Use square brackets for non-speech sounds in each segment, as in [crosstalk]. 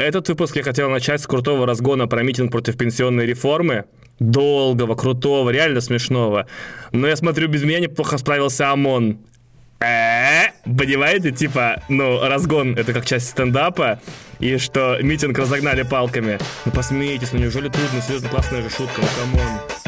Этот выпуск я хотел начать с крутого разгона про митинг против пенсионной реформы. Долгого, крутого, реально смешного. Но я смотрю, без меня неплохо справился ОМОН. Э, Понимаете, типа, ну, разгон — это как часть стендапа, и что митинг разогнали палками. Ну, посмейтесь, ну неужели трудно? Серьезно, классная же шутка, ну, come on.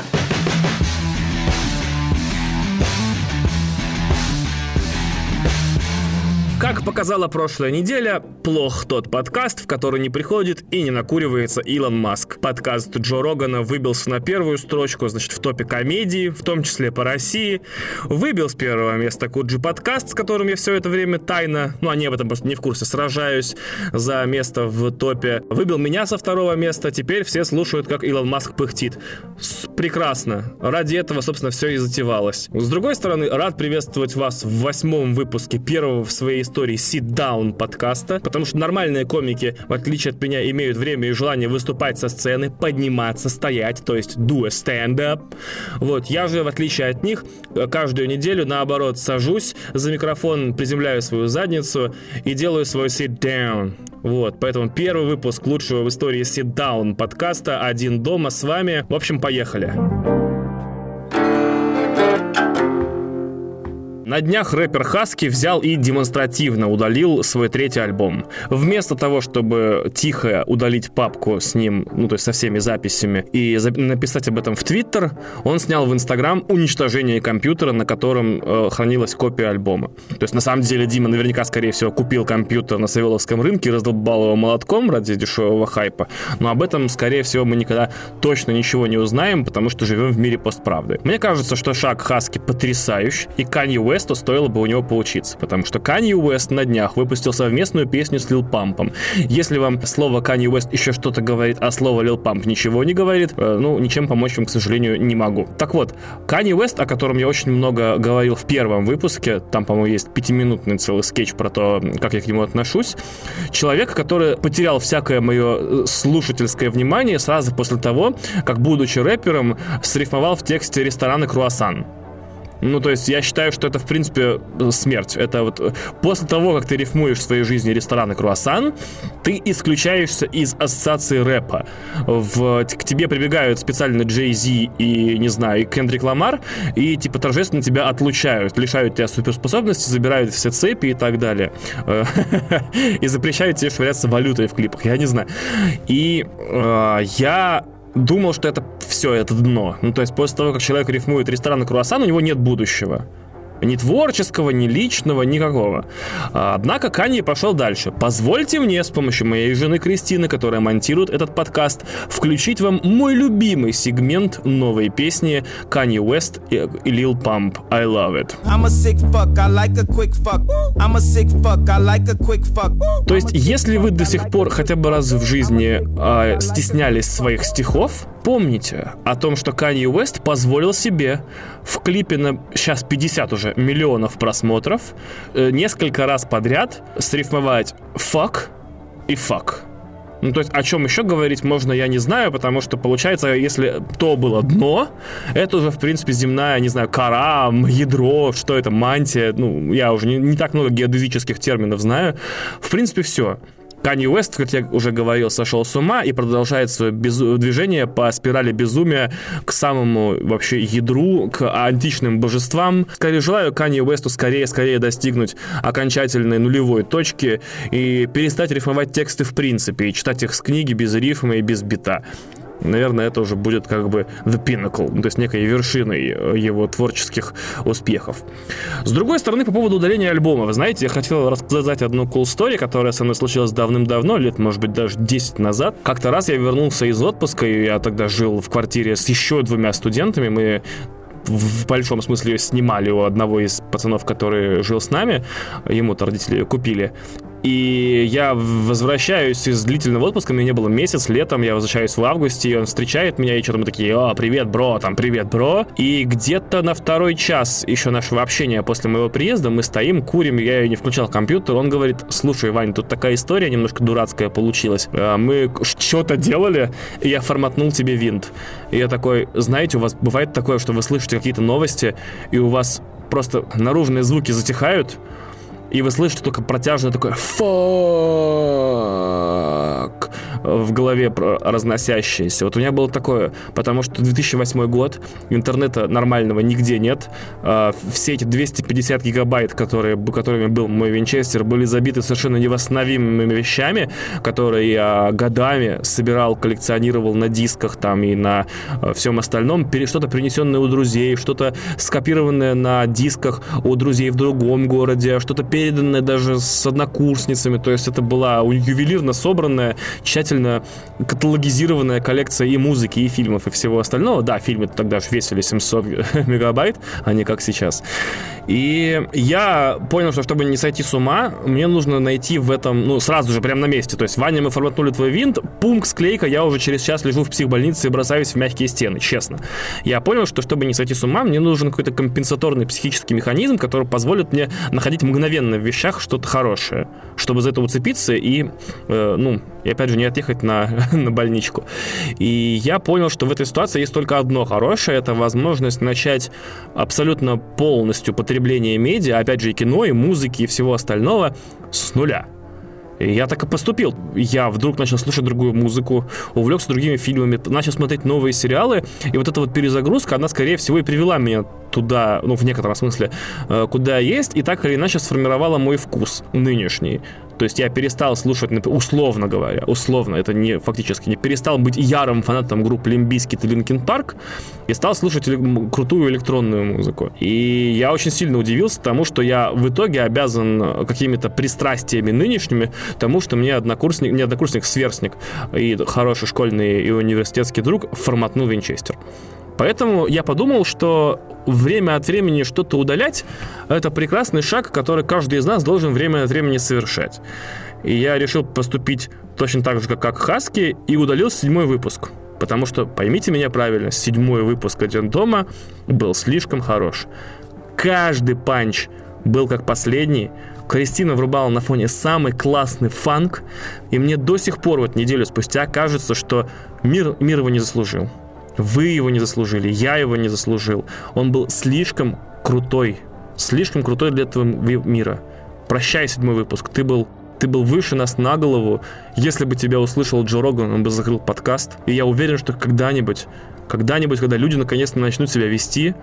Как показала прошлая неделя, плох тот подкаст, в который не приходит и не накуривается Илон Маск. Подкаст Джо Рогана выбился на первую строчку, значит, в топе комедии, в том числе по России. Выбил с первого места Куджи подкаст, с которым я все это время тайно, ну они об этом просто не в курсе, сражаюсь за место в топе. Выбил меня со второго места, теперь все слушают, как Илон Маск пыхтит. С- прекрасно. Ради этого, собственно, все и затевалось. С другой стороны, рад приветствовать вас в восьмом выпуске первого в своей истории Sit Down подкаста, потому что нормальные комики, в отличие от меня, имеют время и желание выступать со сцены, подниматься, стоять, то есть do a stand-up. Вот, я же, в отличие от них, каждую неделю, наоборот, сажусь за микрофон, приземляю свою задницу и делаю свой sit down. Вот, поэтому первый выпуск лучшего в истории sit down подкаста «Один дома» с вами. В общем, поехали. На днях рэпер Хаски взял и демонстративно удалил свой третий альбом. Вместо того, чтобы тихо удалить папку с ним, ну то есть со всеми записями, и за- написать об этом в Твиттер, он снял в Инстаграм уничтожение компьютера, на котором э, хранилась копия альбома. То есть на самом деле Дима наверняка, скорее всего, купил компьютер на Савеловском рынке раздолбал его молотком ради дешевого хайпа. Но об этом, скорее всего, мы никогда точно ничего не узнаем, потому что живем в мире постправды. Мне кажется, что шаг Хаски потрясающий, и Канье Уэсту стоило бы у него поучиться, потому что Канье Уэст на днях выпустил совместную песню с Лил Пампом. Если вам слово Канье Уэст еще что-то говорит, а слово Лил Памп ничего не говорит, э, ну, ничем помочь вам, к сожалению, не могу. Так вот, Канье Уэст, о котором я очень много говорил в первом выпуске, там, по-моему, есть пятиминутный целый скетч про то, как я к нему отношусь, человек, который потерял всякое мое э, слушательское внимание сразу после того, как, будучи рэпером, срифмовал в тексте ресторана «Круассан». Ну, то есть я считаю, что это, в принципе, смерть. Это вот э, после того, как ты рифмуешь в своей жизни ресторан и круассан, ты исключаешься из ассоциации рэпа. В, к тебе прибегают специально Джей Зи и, не знаю, и Кендрик Ламар, и, типа, торжественно тебя отлучают, лишают тебя суперспособности, забирают все цепи и так далее. Э, [laughs] И запрещают тебе швыряться валютой в клипах, я не знаю. И э, я думал, что это все, это дно. Ну, то есть после того, как человек рифмует ресторан и круассан, у него нет будущего. Ни творческого, ни личного, никакого. А, Однако Канье пошел дальше. Позвольте мне с помощью моей жены Кристины, которая монтирует этот подкаст, включить вам мой любимый сегмент новой песни Kanye West и Lil Pump «I Love It». То есть, если вы до сих пор хотя бы раз в жизни а, стеснялись своих стихов, помните о том, что Канье Уэст позволил себе в клипе на сейчас 50 уже миллионов просмотров э, несколько раз подряд срифмовать «fuck» и «fuck». Ну, то есть, о чем еще говорить можно, я не знаю, потому что, получается, если то было дно, это уже, в принципе, земная, не знаю, кора, ядро, что это, мантия, ну, я уже не, не так много геодезических терминов знаю. В принципе, все. Канье Уэст, как я уже говорил, сошел с ума и продолжает свое безу- движение по спирали безумия к самому вообще ядру, к античным божествам. Скорее желаю Канье Уэсту скорее-скорее достигнуть окончательной нулевой точки и перестать рифмовать тексты в принципе, и читать их с книги без рифма и без бита наверное, это уже будет как бы the pinnacle, ну, то есть некой вершиной э, его творческих успехов. С другой стороны, по поводу удаления альбома, вы знаете, я хотел рассказать одну cool story, которая со мной случилась давным-давно, лет, может быть, даже 10 назад. Как-то раз я вернулся из отпуска, и я тогда жил в квартире с еще двумя студентами, мы в большом смысле снимали у одного из пацанов, который жил с нами. Ему-то родители купили. И я возвращаюсь из длительного отпуска, мне не было месяц, летом я возвращаюсь в августе, и он встречает меня, и что-то мы такие, о, привет, бро, там, привет, бро. И где-то на второй час еще нашего общения после моего приезда мы стоим, курим, я не включал компьютер, он говорит, слушай, Вань, тут такая история немножко дурацкая получилась. А, Мы что-то делали, и я форматнул тебе винт. И я такой, знаете, у вас бывает такое, что вы слышите какие-то новости, и у вас просто наружные звуки затихают, и вы слышите только протяжное такое «фак». В голове разносящееся. Вот у меня было такое, потому что 2008 год, интернета нормального нигде нет. А, все эти 250 гигабайт, которые, которыми был мой винчестер, были забиты совершенно невосстановимыми вещами, которые я годами собирал, коллекционировал на дисках там и на э, всем остальном. Что-то принесенное у друзей, что-то скопированное на дисках у друзей в другом городе, что-то переданное даже с однокурсницами. То есть это была ювелирно собранная, тщательно каталогизированная коллекция и музыки, и фильмов, и всего остального. Да, фильмы тогда же весили 700 [laughs] мегабайт, а не как сейчас. И я понял, что чтобы не сойти с ума, мне нужно найти в этом, ну, сразу же, прямо на месте. То есть, Ваня, мы форматнули твой винт, пункт, склейка, я уже через час лежу в психбольнице и бросаюсь в мягкие стены, честно. Я понял, что чтобы не сойти с ума, мне нужен какой-то компенсаторный психический механизм, который позволит мне находить мгновенно в вещах что-то хорошее, чтобы за это уцепиться и, э, ну, и опять же не отъехать на, [laughs] на больничку. И я понял, что в этой ситуации есть только одно хорошее, это возможность начать абсолютно полностью потребление медиа, опять же и кино, и музыки, и всего остального с нуля. Я так и поступил. Я вдруг начал слушать другую музыку, увлекся другими фильмами, начал смотреть новые сериалы, и вот эта вот перезагрузка, она, скорее всего, и привела меня туда, ну, в некотором смысле, э, куда есть, и так или иначе сформировала мой вкус нынешний. То есть я перестал слушать, условно говоря, условно, это не фактически, не перестал быть ярым фанатом групп Limp Bizkit и Linkin Park и стал слушать крутую электронную музыку. И я очень сильно удивился тому, что я в итоге обязан какими-то пристрастиями нынешними тому, что мне однокурсник, не однокурсник, сверстник и хороший школьный и университетский друг форматнул Винчестер. Поэтому я подумал, что время от времени что-то удалять – это прекрасный шаг, который каждый из нас должен время от времени совершать. И я решил поступить точно так же, как Хаски, и удалил седьмой выпуск. Потому что, поймите меня правильно, седьмой выпуск «Один дома» был слишком хорош. Каждый панч был как последний. Кристина врубала на фоне самый классный фанк, и мне до сих пор, вот неделю спустя, кажется, что мир, мир его не заслужил. Вы его не заслужили, я его не заслужил. Он был слишком крутой, слишком крутой для этого мира. Прощай, седьмой выпуск. Ты был ты был выше нас на голову. Если бы тебя услышал Джо Роган, он бы закрыл подкаст. И я уверен, что когда-нибудь, когда-нибудь, когда люди наконец-то начнут себя вести,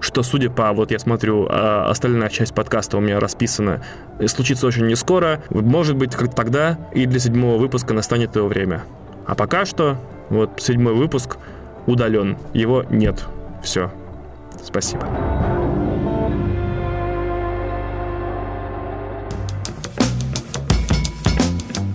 что, судя по, вот я смотрю, а, остальная часть подкаста у меня расписана, случится очень не скоро. Может быть, как тогда и для седьмого выпуска настанет его время. А пока что, вот седьмой выпуск – удален. Его нет. Все. Спасибо.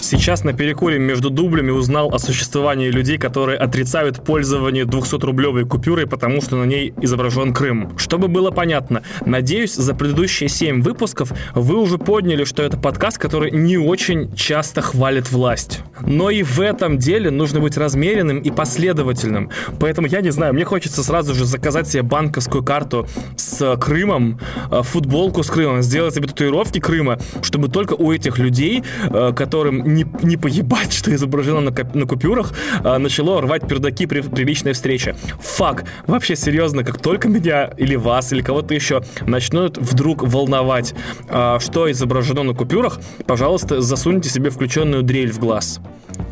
Сейчас на перекуре между дублями узнал о существовании людей, которые отрицают пользование 200-рублевой купюрой, потому что на ней изображен Крым. Чтобы было понятно, надеюсь, за предыдущие 7 выпусков вы уже поняли, что это подкаст, который не очень часто хвалит власть. Но и в этом деле нужно быть размеренным и последовательным. Поэтому я не знаю, мне хочется сразу же заказать себе банковскую карту с Крымом, э, футболку с Крымом, сделать себе татуировки Крыма, чтобы только у этих людей, э, которым не, не поебать, [laughs] что изображено на, на купюрах, а, начало рвать пердаки при, при личной встрече. Фак, вообще серьезно, как только меня или вас, или кого-то еще начнут вдруг волновать, а, что изображено на купюрах, пожалуйста, засуньте себе включенную дрель в глаз.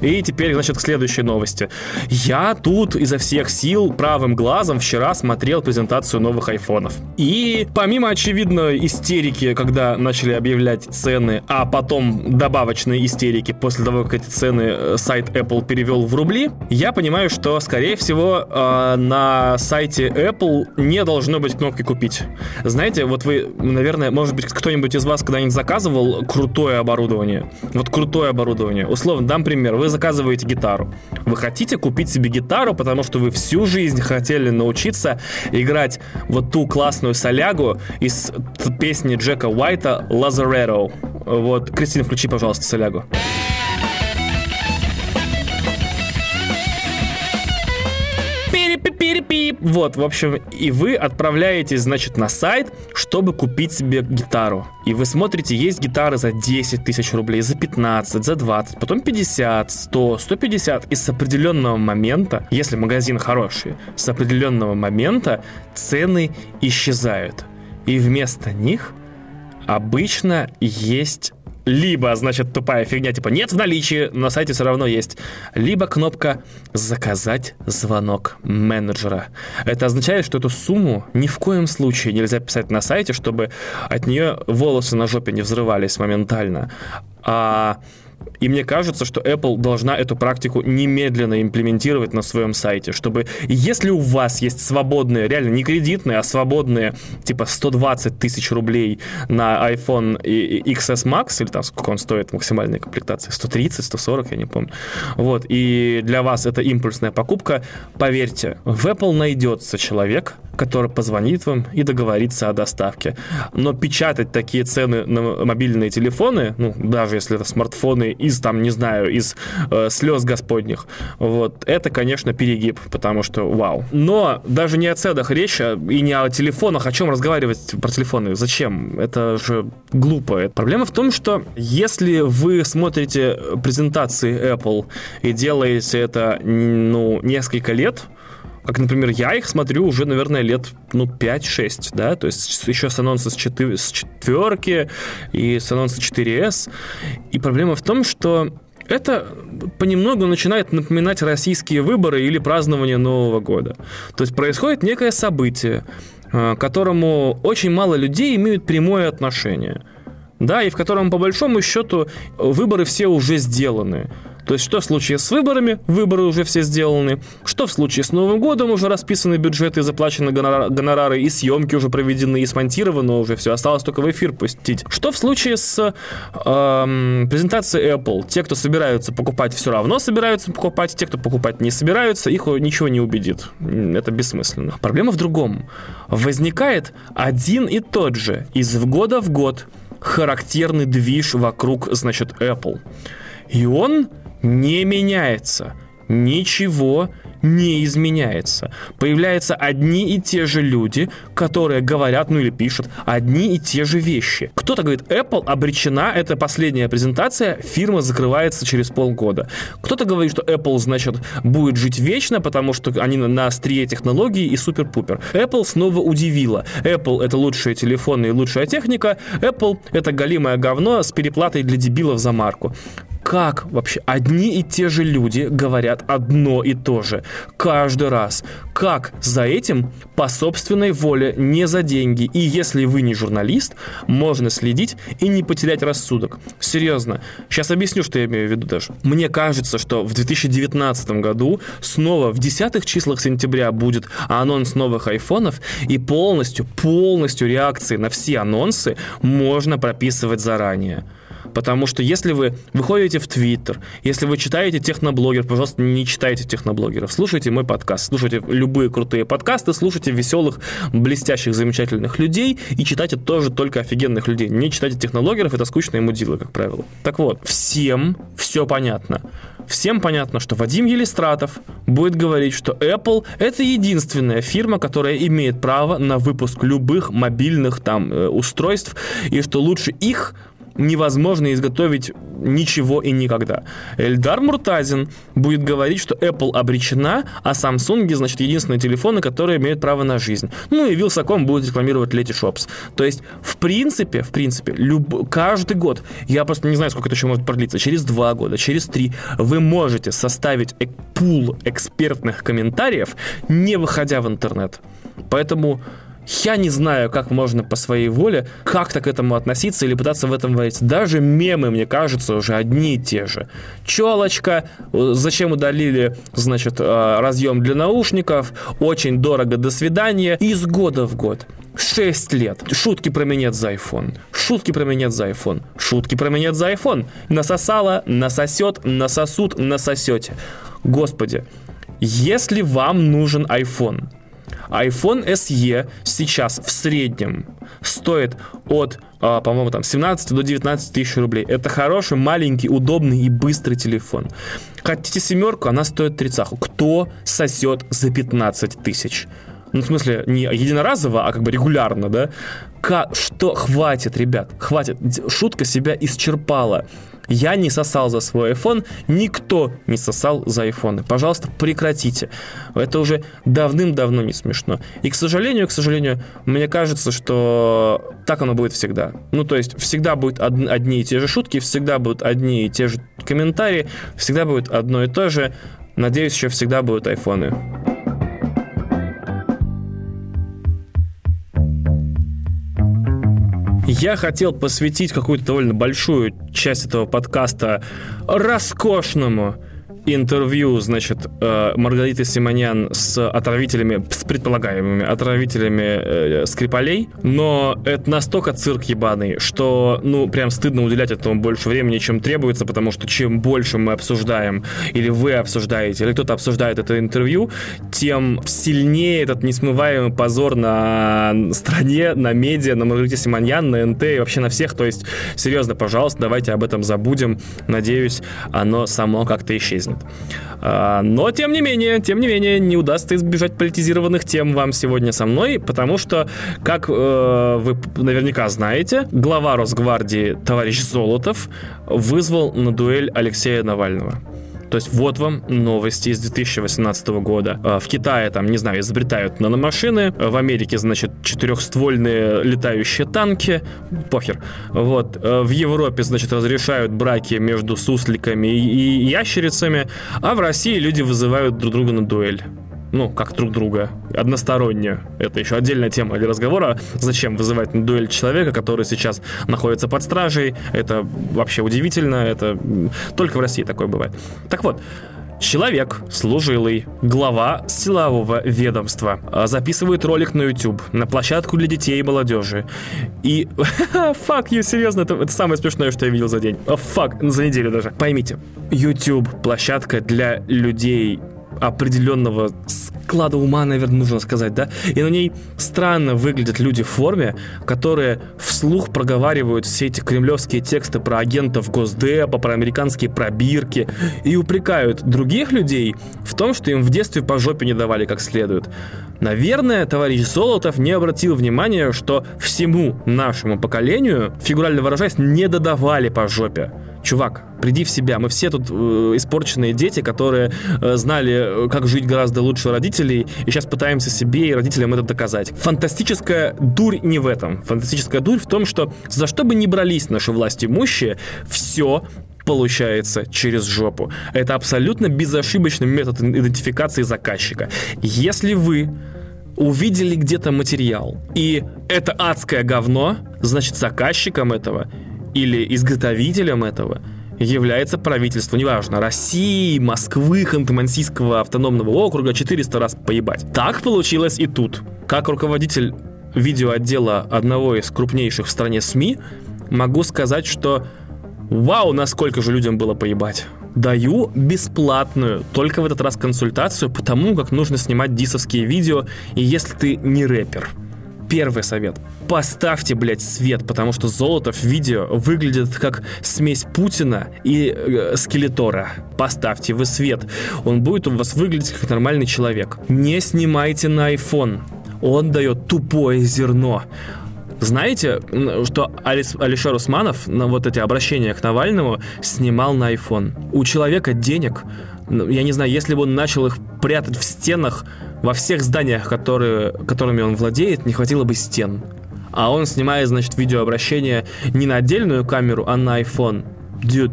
И теперь, значит, к следующей новости. Я тут изо всех сил правым глазом вчера смотрел презентацию новых айфонов. И помимо, очевидно, истерики, когда начали объявлять цены, а потом добавочные истерики после того, как эти цены э, сайт Apple перевел в рубли, я понимаю, что, скорее всего, э, на сайте Apple не должно быть кнопки «Купить». Знаете, вот вы, наверное, может быть, кто-нибудь из вас когда-нибудь заказывал крутое оборудование? Вот крутое оборудование. Условно, дам пример. Вы заказываете гитару. Вы хотите купить себе гитару, потому что вы всю жизнь хотели научиться играть вот ту классную солягу из песни Джека Уайта «Lazaretto». Вот, Кристина, включи, пожалуйста, солягу. Пири-пири-пип. Вот, в общем, и вы отправляетесь, значит, на сайт, чтобы купить себе гитару. И вы смотрите, есть гитары за 10 тысяч рублей, за 15, за 20, потом 50, 100, 150. И с определенного момента, если магазин хороший, с определенного момента цены исчезают. И вместо них обычно есть либо, значит, тупая фигня, типа нет в наличии, на сайте все равно есть, либо кнопка «Заказать звонок менеджера». Это означает, что эту сумму ни в коем случае нельзя писать на сайте, чтобы от нее волосы на жопе не взрывались моментально. А и мне кажется, что Apple должна эту практику немедленно имплементировать на своем сайте, чтобы если у вас есть свободные, реально не кредитные, а свободные, типа 120 тысяч рублей на iPhone XS Max, или там сколько он стоит максимальной комплектации, 130, 140, я не помню. Вот, и для вас это импульсная покупка, поверьте, в Apple найдется человек, который позвонит вам и договорится о доставке. Но печатать такие цены на мобильные телефоны, ну, даже если это смартфоны из, там, не знаю, из э, слез господних, вот, это, конечно, перегиб, потому что вау. Но даже не о ценах речь, а и не о телефонах, о чем разговаривать про телефоны, зачем? Это же глупо. Проблема в том, что если вы смотрите презентации Apple и делаете это, ну, несколько лет, как, например, я их смотрю уже, наверное, лет, ну, 5-6, да, то есть еще с анонса с, 4, с четверки и с анонса 4S. И проблема в том, что это понемногу начинает напоминать российские выборы или празднование Нового года. То есть происходит некое событие, э, к которому очень мало людей имеют прямое отношение. Да, и в котором, по большому счету, выборы все уже сделаны. То есть, что в случае с выборами, выборы уже все сделаны, что в случае с Новым годом уже расписаны бюджеты, заплачены гонорары, и съемки уже проведены, и смонтировано уже все, осталось только в эфир пустить. Что в случае с эм, презентацией Apple? Те, кто собираются покупать, все равно собираются покупать, те, кто покупать не собираются, их ничего не убедит. Это бессмысленно. Проблема в другом. Возникает один и тот же из года в год характерный движ вокруг, значит, Apple. И он не меняется. Ничего не изменяется. Появляются одни и те же люди, которые говорят, ну или пишут, одни и те же вещи. Кто-то говорит, Apple обречена, это последняя презентация, фирма закрывается через полгода. Кто-то говорит, что Apple, значит, будет жить вечно, потому что они на острие технологий и супер-пупер. Apple снова удивила. Apple это лучшие телефоны и лучшая техника. Apple это галимое говно с переплатой для дебилов за марку как вообще одни и те же люди говорят одно и то же каждый раз? Как за этим по собственной воле, не за деньги? И если вы не журналист, можно следить и не потерять рассудок. Серьезно. Сейчас объясню, что я имею в виду даже. Мне кажется, что в 2019 году снова в десятых числах сентября будет анонс новых айфонов, и полностью, полностью реакции на все анонсы можно прописывать заранее. Потому что если вы выходите в Твиттер, если вы читаете техноблогер, пожалуйста, не читайте техноблогеров. Слушайте мой подкаст, слушайте любые крутые подкасты, слушайте веселых, блестящих, замечательных людей и читайте тоже только офигенных людей. Не читайте технологеров, это скучные мудилы, как правило. Так вот, всем все понятно. Всем понятно, что Вадим Елистратов будет говорить, что Apple это единственная фирма, которая имеет право на выпуск любых мобильных там э, устройств, и что лучше их невозможно изготовить ничего и никогда. Эльдар Муртазин будет говорить, что Apple обречена, а Samsung, значит, единственные телефоны, которые имеют право на жизнь. Ну и Вилсаком будет рекламировать Leti Shops. То есть, в принципе, в принципе, люб... каждый год, я просто не знаю, сколько это еще может продлиться, через два года, через три, вы можете составить пул экспертных комментариев, не выходя в интернет. Поэтому я не знаю, как можно по своей воле как-то к этому относиться или пытаться в этом варить. Даже мемы, мне кажется, уже одни и те же. Челочка, зачем удалили, значит, э, разъем для наушников, очень дорого, до свидания, из года в год. 6 лет. Шутки про минет за iPhone. Шутки про минет за iPhone. Шутки про минет за iPhone. Насосала, насосет, насосут, насосете. Господи, если вам нужен iPhone, iPhone SE сейчас в среднем стоит от, а, по-моему, там 17 до 19 тысяч рублей. Это хороший, маленький, удобный и быстрый телефон. Хотите семерку, она стоит 30. Кто сосет за 15 тысяч? Ну, в смысле, не единоразово, а как бы регулярно, да? К... Что? Хватит, ребят, хватит. Шутка себя исчерпала. Я не сосал за свой iPhone, никто не сосал за айфоны. Пожалуйста, прекратите. Это уже давным-давно не смешно. И, к сожалению, к сожалению, мне кажется, что так оно будет всегда. Ну, то есть всегда будут одни и те же шутки, всегда будут одни и те же комментарии, всегда будет одно и то же. Надеюсь, еще всегда будут айфоны. Я хотел посвятить какую-то довольно большую часть этого подкаста роскошному интервью, значит, э, Маргариты Симонян с отравителями, с предполагаемыми отравителями э, Скрипалей, но это настолько цирк ебаный, что, ну, прям стыдно уделять этому больше времени, чем требуется, потому что чем больше мы обсуждаем, или вы обсуждаете, или кто-то обсуждает это интервью, тем сильнее этот несмываемый позор на стране, на медиа, на Маргарите Симоньян, на НТ и вообще на всех. То есть, серьезно, пожалуйста, давайте об этом забудем. Надеюсь, оно само как-то исчезнет нет. А, но, тем не менее, тем не менее, не удастся избежать политизированных тем вам сегодня со мной, потому что, как э, вы наверняка знаете, глава Росгвардии товарищ Золотов вызвал на дуэль Алексея Навального. То есть вот вам новости из 2018 года. А, в Китае, там, не знаю, изобретают наномашины. В Америке, значит, четырехствольные летающие танки. Похер. Вот. А, в Европе, значит, разрешают браки между сусликами и ящерицами. А в России люди вызывают друг друга на дуэль ну, как друг друга, односторонне. Это еще отдельная тема для разговора. Зачем вызывать на дуэль человека, который сейчас находится под стражей? Это вообще удивительно, это только в России такое бывает. Так вот, Человек, служилый, глава силового ведомства, записывает ролик на YouTube, на площадку для детей и молодежи. И... [laughs] Фак, you, серьезно, это, это самое смешное, что я видел за день. Фак, за неделю даже. Поймите, YouTube, площадка для людей определенного склада ума, наверное, нужно сказать, да? И на ней странно выглядят люди в форме, которые вслух проговаривают все эти кремлевские тексты про агентов Госдепа, про американские пробирки и упрекают других людей в том, что им в детстве по жопе не давали как следует. Наверное, товарищ Золотов не обратил внимания, что всему нашему поколению, фигурально выражаясь, не додавали по жопе чувак, приди в себя. Мы все тут э, испорченные дети, которые э, знали, как жить гораздо лучше родителей, и сейчас пытаемся себе и родителям это доказать. Фантастическая дурь не в этом. Фантастическая дурь в том, что за что бы ни брались наши власти имущие, все получается через жопу. Это абсолютно безошибочный метод идентификации заказчика. Если вы увидели где-то материал, и это адское говно, значит заказчиком этого или изготовителем этого является правительство, неважно, России, Москвы, Ханты-Мансийского автономного округа 400 раз поебать. Так получилось и тут. Как руководитель видеоотдела одного из крупнейших в стране СМИ, могу сказать, что вау, насколько же людям было поебать. Даю бесплатную, только в этот раз консультацию по тому, как нужно снимать дисовские видео, и если ты не рэпер – Первый совет. Поставьте, блядь, свет, потому что золото в видео выглядит как смесь Путина и э, Скелетора. Поставьте вы свет. Он будет у вас выглядеть как нормальный человек. Не снимайте на iPhone. Он дает тупое зерно. Знаете, что Алис, Алишер Усманов на вот эти обращения к Навальному снимал на iPhone? У человека денег, ну, я не знаю, если бы он начал их прятать в стенах, во всех зданиях, которые, которыми он владеет, не хватило бы стен. А он снимает, значит, видеообращение не на отдельную камеру, а на iPhone. Дюд,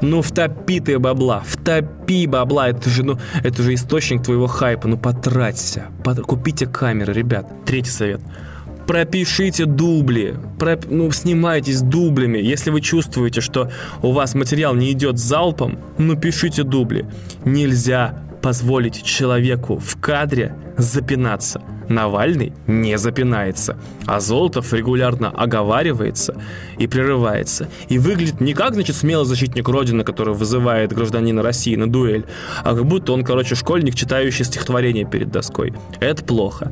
ну втопи ты бабла, втопи бабла, это же, ну, это же источник твоего хайпа, ну потраться, пот... купите камеры, ребят. Третий совет. Пропишите дубли, проп... ну снимайтесь дублями. Если вы чувствуете, что у вас материал не идет залпом, ну пишите дубли. Нельзя позволить человеку в кадре запинаться. Навальный не запинается, а Золотов регулярно оговаривается и прерывается. И выглядит не как, значит, смелый защитник Родины, который вызывает гражданина России на дуэль, а как будто он, короче, школьник, читающий стихотворение перед доской. Это плохо.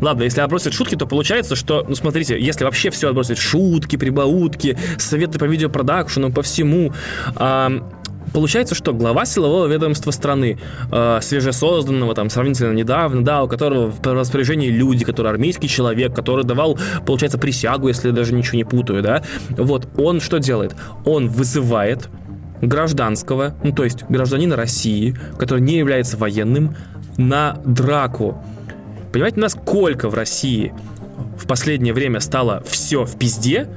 Ладно, если отбросить шутки, то получается, что, ну смотрите, если вообще все отбросить, шутки, прибаутки, советы по видеопродакшену, по всему, а, Получается, что глава силового ведомства страны, э, свежесозданного, там, сравнительно недавно, да, у которого в распоряжении люди, который армейский человек, который давал, получается, присягу, если я даже ничего не путаю, да, вот, он что делает? Он вызывает гражданского, ну, то есть гражданина России, который не является военным, на драку. Понимаете, насколько в России в последнее время стало все в пизде,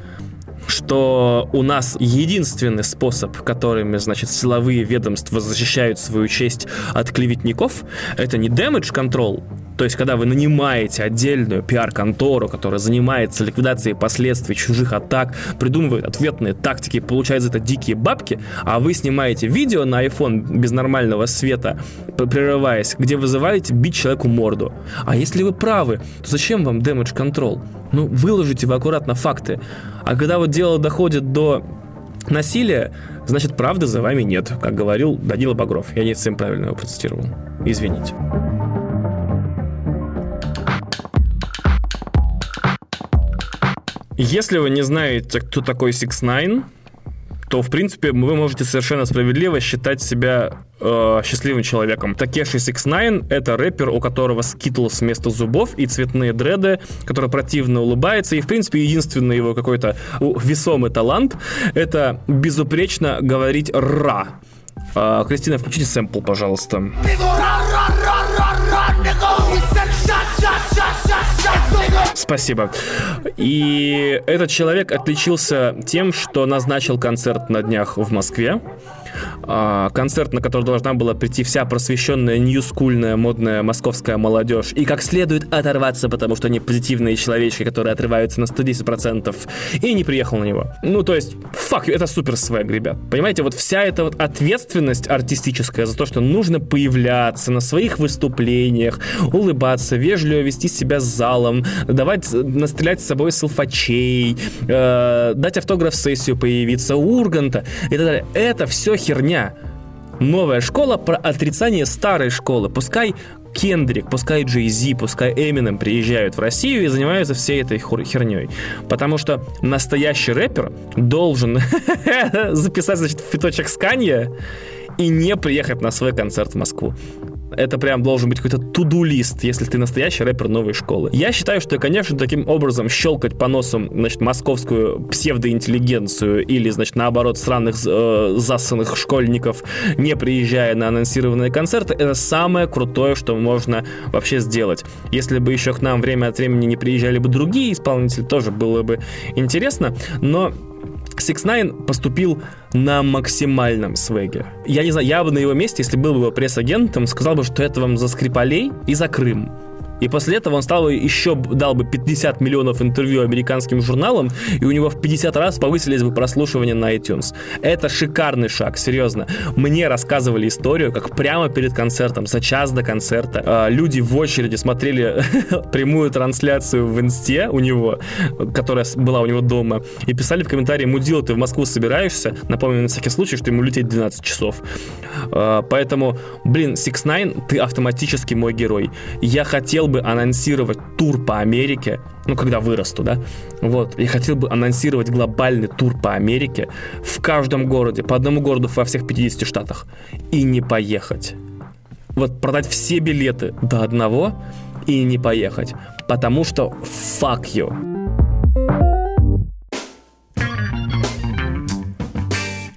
что у нас единственный способ, которыми, значит, силовые ведомства защищают свою честь от клеветников, это не damage control, то есть, когда вы нанимаете отдельную пиар-контору, которая занимается ликвидацией последствий чужих атак, придумывает ответные тактики, получает за это дикие бабки, а вы снимаете видео на iPhone без нормального света, прерываясь, где вызываете бить человеку морду. А если вы правы, то зачем вам damage control? Ну, выложите вы аккуратно факты. А когда вот дело доходит до насилия, значит, правды за вами нет, как говорил Данила Багров. Я не совсем правильно его процитировал. Извините. Если вы не знаете, кто такой Six Nine, то, в принципе, вы можете совершенно справедливо считать себя э, счастливым человеком. Такеши Six Nine — это рэпер, у которого скитлс вместо зубов и цветные дреды, который противно улыбается, и, в принципе, единственный его какой-то весомый талант — это безупречно говорить «ра». Э, Кристина, включите сэмпл, пожалуйста. Спасибо. И этот человек отличился тем, что назначил концерт на днях в Москве. А, концерт, на который должна была прийти вся просвещенная, ньюскульная, модная московская молодежь, и как следует оторваться, потому что они позитивные человечки, которые отрываются на 110%, и не приехал на него. Ну, то есть, фак, это супер свэг, ребят. Понимаете, вот вся эта вот ответственность артистическая за то, что нужно появляться на своих выступлениях, улыбаться, вежливо вести себя с залом, давать, настрелять с собой салфачей, э, дать автограф-сессию появиться Урганта и так далее. Это все херня. Новая школа про отрицание старой школы. Пускай Кендрик, пускай Джей Зи, пускай Эминем приезжают в Россию и занимаются всей этой херней. Потому что настоящий рэпер должен [laughs] записать, значит, фиточек с Канье и не приехать на свой концерт в Москву это прям должен быть какой-то туду-лист, если ты настоящий рэпер новой школы. Я считаю, что, конечно, таким образом щелкать по носам, значит, московскую псевдоинтеллигенцию или, значит, наоборот, странных э, засанных школьников, не приезжая на анонсированные концерты, это самое крутое, что можно вообще сделать. Если бы еще к нам время от времени не приезжали бы другие исполнители, тоже было бы интересно, но Six Nine поступил на максимальном свеге. Я не знаю, я бы на его месте, если был бы пресс-агентом, сказал бы, что это вам за Скрипалей и за Крым. И после этого он стал еще дал бы 50 миллионов интервью американским журналам, и у него в 50 раз повысились бы прослушивания на iTunes. Это шикарный шаг, серьезно. Мне рассказывали историю, как прямо перед концертом, за час до концерта, а, люди в очереди смотрели [laughs] прямую трансляцию в инсте у него, которая была у него дома, и писали в комментарии, мудила, ты в Москву собираешься? Напомню на всякий случай, что ему лететь 12 часов. А, поэтому, блин, Six Nine, ты автоматически мой герой. Я хотел бы анонсировать тур по Америке, ну, когда вырасту, да, вот, я хотел бы анонсировать глобальный тур по Америке в каждом городе, по одному городу во всех 50 штатах, и не поехать. Вот продать все билеты до одного и не поехать, потому что fuck you.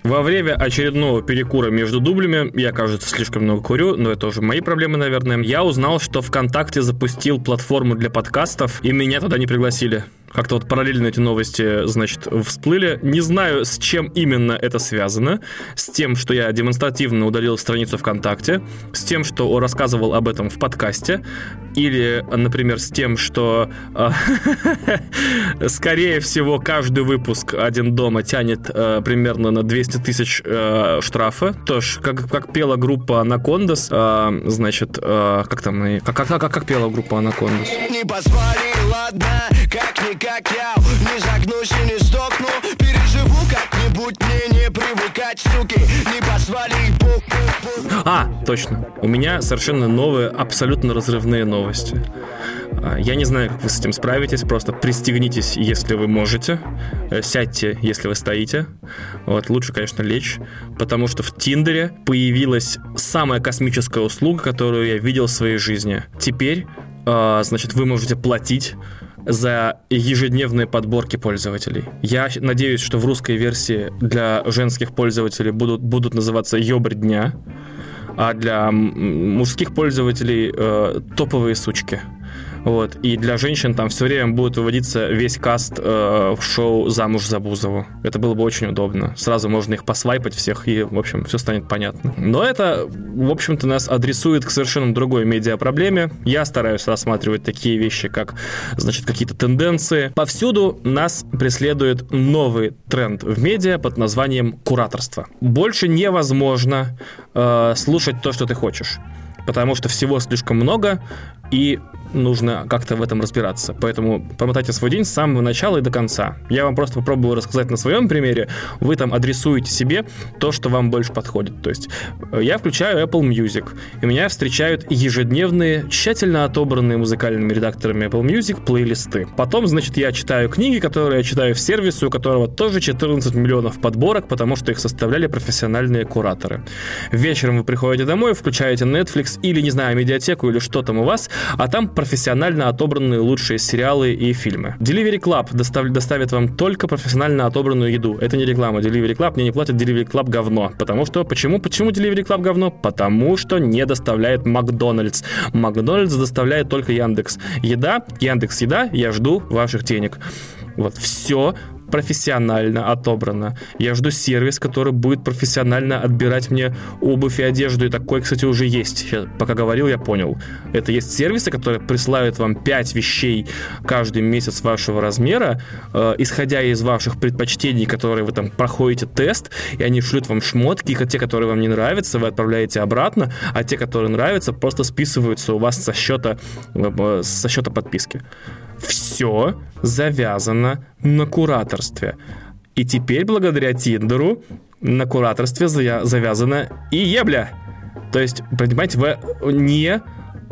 Во время очередного перекура между дублями, я, кажется, слишком много курю, но это уже мои проблемы, наверное, я узнал, что ВКонтакте запустил платформу для подкастов, и меня туда не пригласили. Как-то вот параллельно эти новости, значит, всплыли. Не знаю, с чем именно это связано. С тем, что я демонстративно удалил страницу ВКонтакте, с тем, что рассказывал об этом в подкасте, или, например, с тем, что э, [laughs] скорее всего каждый выпуск «Один дома» тянет э, примерно на 200 тысяч э, штрафа. Тоже, как, как пела группа «Анакондас», значит, как там, как, как, как, как пела группа «Анакондас»? Не позвали, ладно, как-никак как я Не загнусь и не сдохну. Переживу как-нибудь мне не привыкать, суки. Не позвали А, точно. У меня совершенно новые, абсолютно разрывные новости. А, я не знаю, как вы с этим справитесь, просто пристегнитесь, если вы можете, э, сядьте, если вы стоите. Вот, лучше, конечно, лечь, потому что в Тиндере появилась самая космическая услуга, которую я видел в своей жизни. Теперь, значит, вы можете платить за ежедневные подборки пользователей. Я надеюсь, что в русской версии для женских пользователей будут, будут называться «Ёбрь дня», а для мужских пользователей э, топовые сучки. Вот. И для женщин там все время будет выводиться весь каст э, в шоу «Замуж за Бузову». Это было бы очень удобно. Сразу можно их посвайпать всех, и, в общем, все станет понятно. Но это, в общем-то, нас адресует к совершенно другой медиапроблеме. Я стараюсь рассматривать такие вещи, как, значит, какие-то тенденции. Повсюду нас преследует новый тренд в медиа под названием кураторство. Больше невозможно э, слушать то, что ты хочешь потому что всего слишком много, и нужно как-то в этом разбираться. Поэтому промотайте свой день с самого начала и до конца. Я вам просто попробую рассказать на своем примере. Вы там адресуете себе то, что вам больше подходит. То есть э, я включаю Apple Music, и меня встречают ежедневные, тщательно отобранные музыкальными редакторами Apple Music плейлисты. Потом, значит, я читаю книги, которые я читаю в сервисе, у которого тоже 14 миллионов подборок, потому что их составляли профессиональные кураторы. Вечером вы приходите домой, включаете Netflix или, не знаю, медиатеку или что там у вас, а там профессионально отобранные лучшие сериалы и фильмы. Delivery Club достав, доставит вам только профессионально отобранную еду. Это не реклама. Delivery Club мне не платит Delivery Club говно. Потому что... Почему? Почему Delivery Club говно? Потому что не доставляет Макдональдс. Макдональдс доставляет только Яндекс. Еда, Яндекс Еда, я жду ваших денег. Вот, все профессионально отобрано. Я жду сервис, который будет профессионально отбирать мне обувь и одежду. И такой, кстати, уже есть. Сейчас, пока говорил, я понял. Это есть сервисы, которые присылают вам 5 вещей каждый месяц вашего размера, э, исходя из ваших предпочтений, которые вы там проходите тест, и они шлют вам шмотки, и те, которые вам не нравятся, вы отправляете обратно, а те, которые нравятся, просто списываются у вас со счета, э, со счета подписки все завязано на кураторстве. И теперь, благодаря Тиндеру, на кураторстве завязана и ебля. То есть, понимаете, вы не